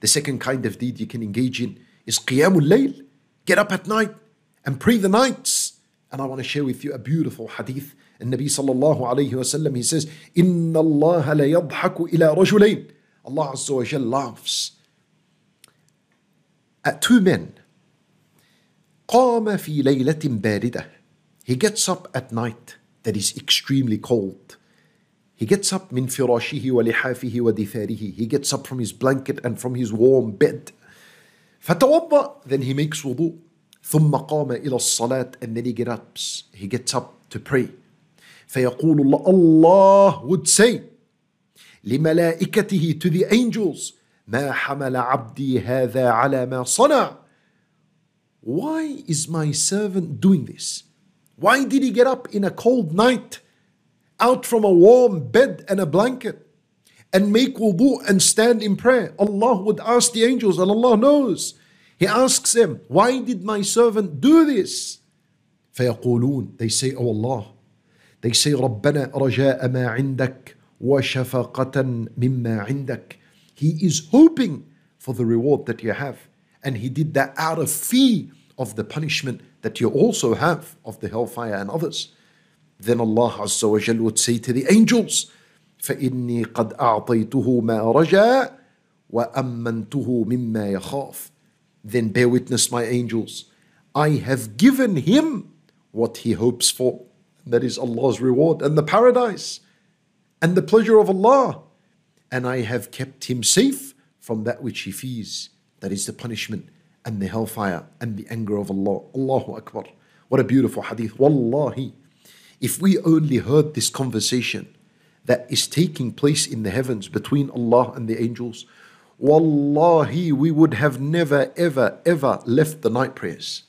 The second kind of deed you can engage in is Qiyamul Layl. Get up at night and pray the nights. And I want to share with you a beautiful hadith. And Nabi sallallahu alayhi wasallam, he says, إِنَّ اللَّهَ لَيَضْحَكُ إِلَى رَجُلَيْن Allah Azza wa Jal laughs at two men. قام في ليلة باردة. He gets up at night that is extremely cold. He gets up من فراشه ولحافه ودثاره. He gets up from his blanket and from his warm bed. فتوضأ then he makes wudu. ثم قام إلى الصلاة and then he gets up. He gets up to pray. فيقول الله Allah would say لملائكته to the angels ما حمل عبدي هذا على ما صنع Why is my servant doing this? Why did he get up in a cold night out from a warm bed and a blanket and make wudu and stand in prayer? Allah would ask the angels, and Allah knows. He asks them, Why did my servant do this? فيقولون, they say, Oh Allah, they say, ربنا رجاء ما عندك وشفقة مما عندك. He is hoping for the reward that you have. And he did that out of fear of the punishment that you also have of the hellfire and others. Then Allah Azza wa Jal would say to the angels, فإني قد أعطيته ما رجا وأمنته مما يخاف. Then bear witness, my angels, I have given him what he hopes for. That is Allah's reward and the paradise and the pleasure of Allah. And I have kept him safe from that which he fears. That is the punishment and the hellfire and the anger of Allah. Allahu Akbar. What a beautiful hadith. Wallahi. If we only heard this conversation that is taking place in the heavens between Allah and the angels, Wallahi, we would have never, ever, ever left the night prayers.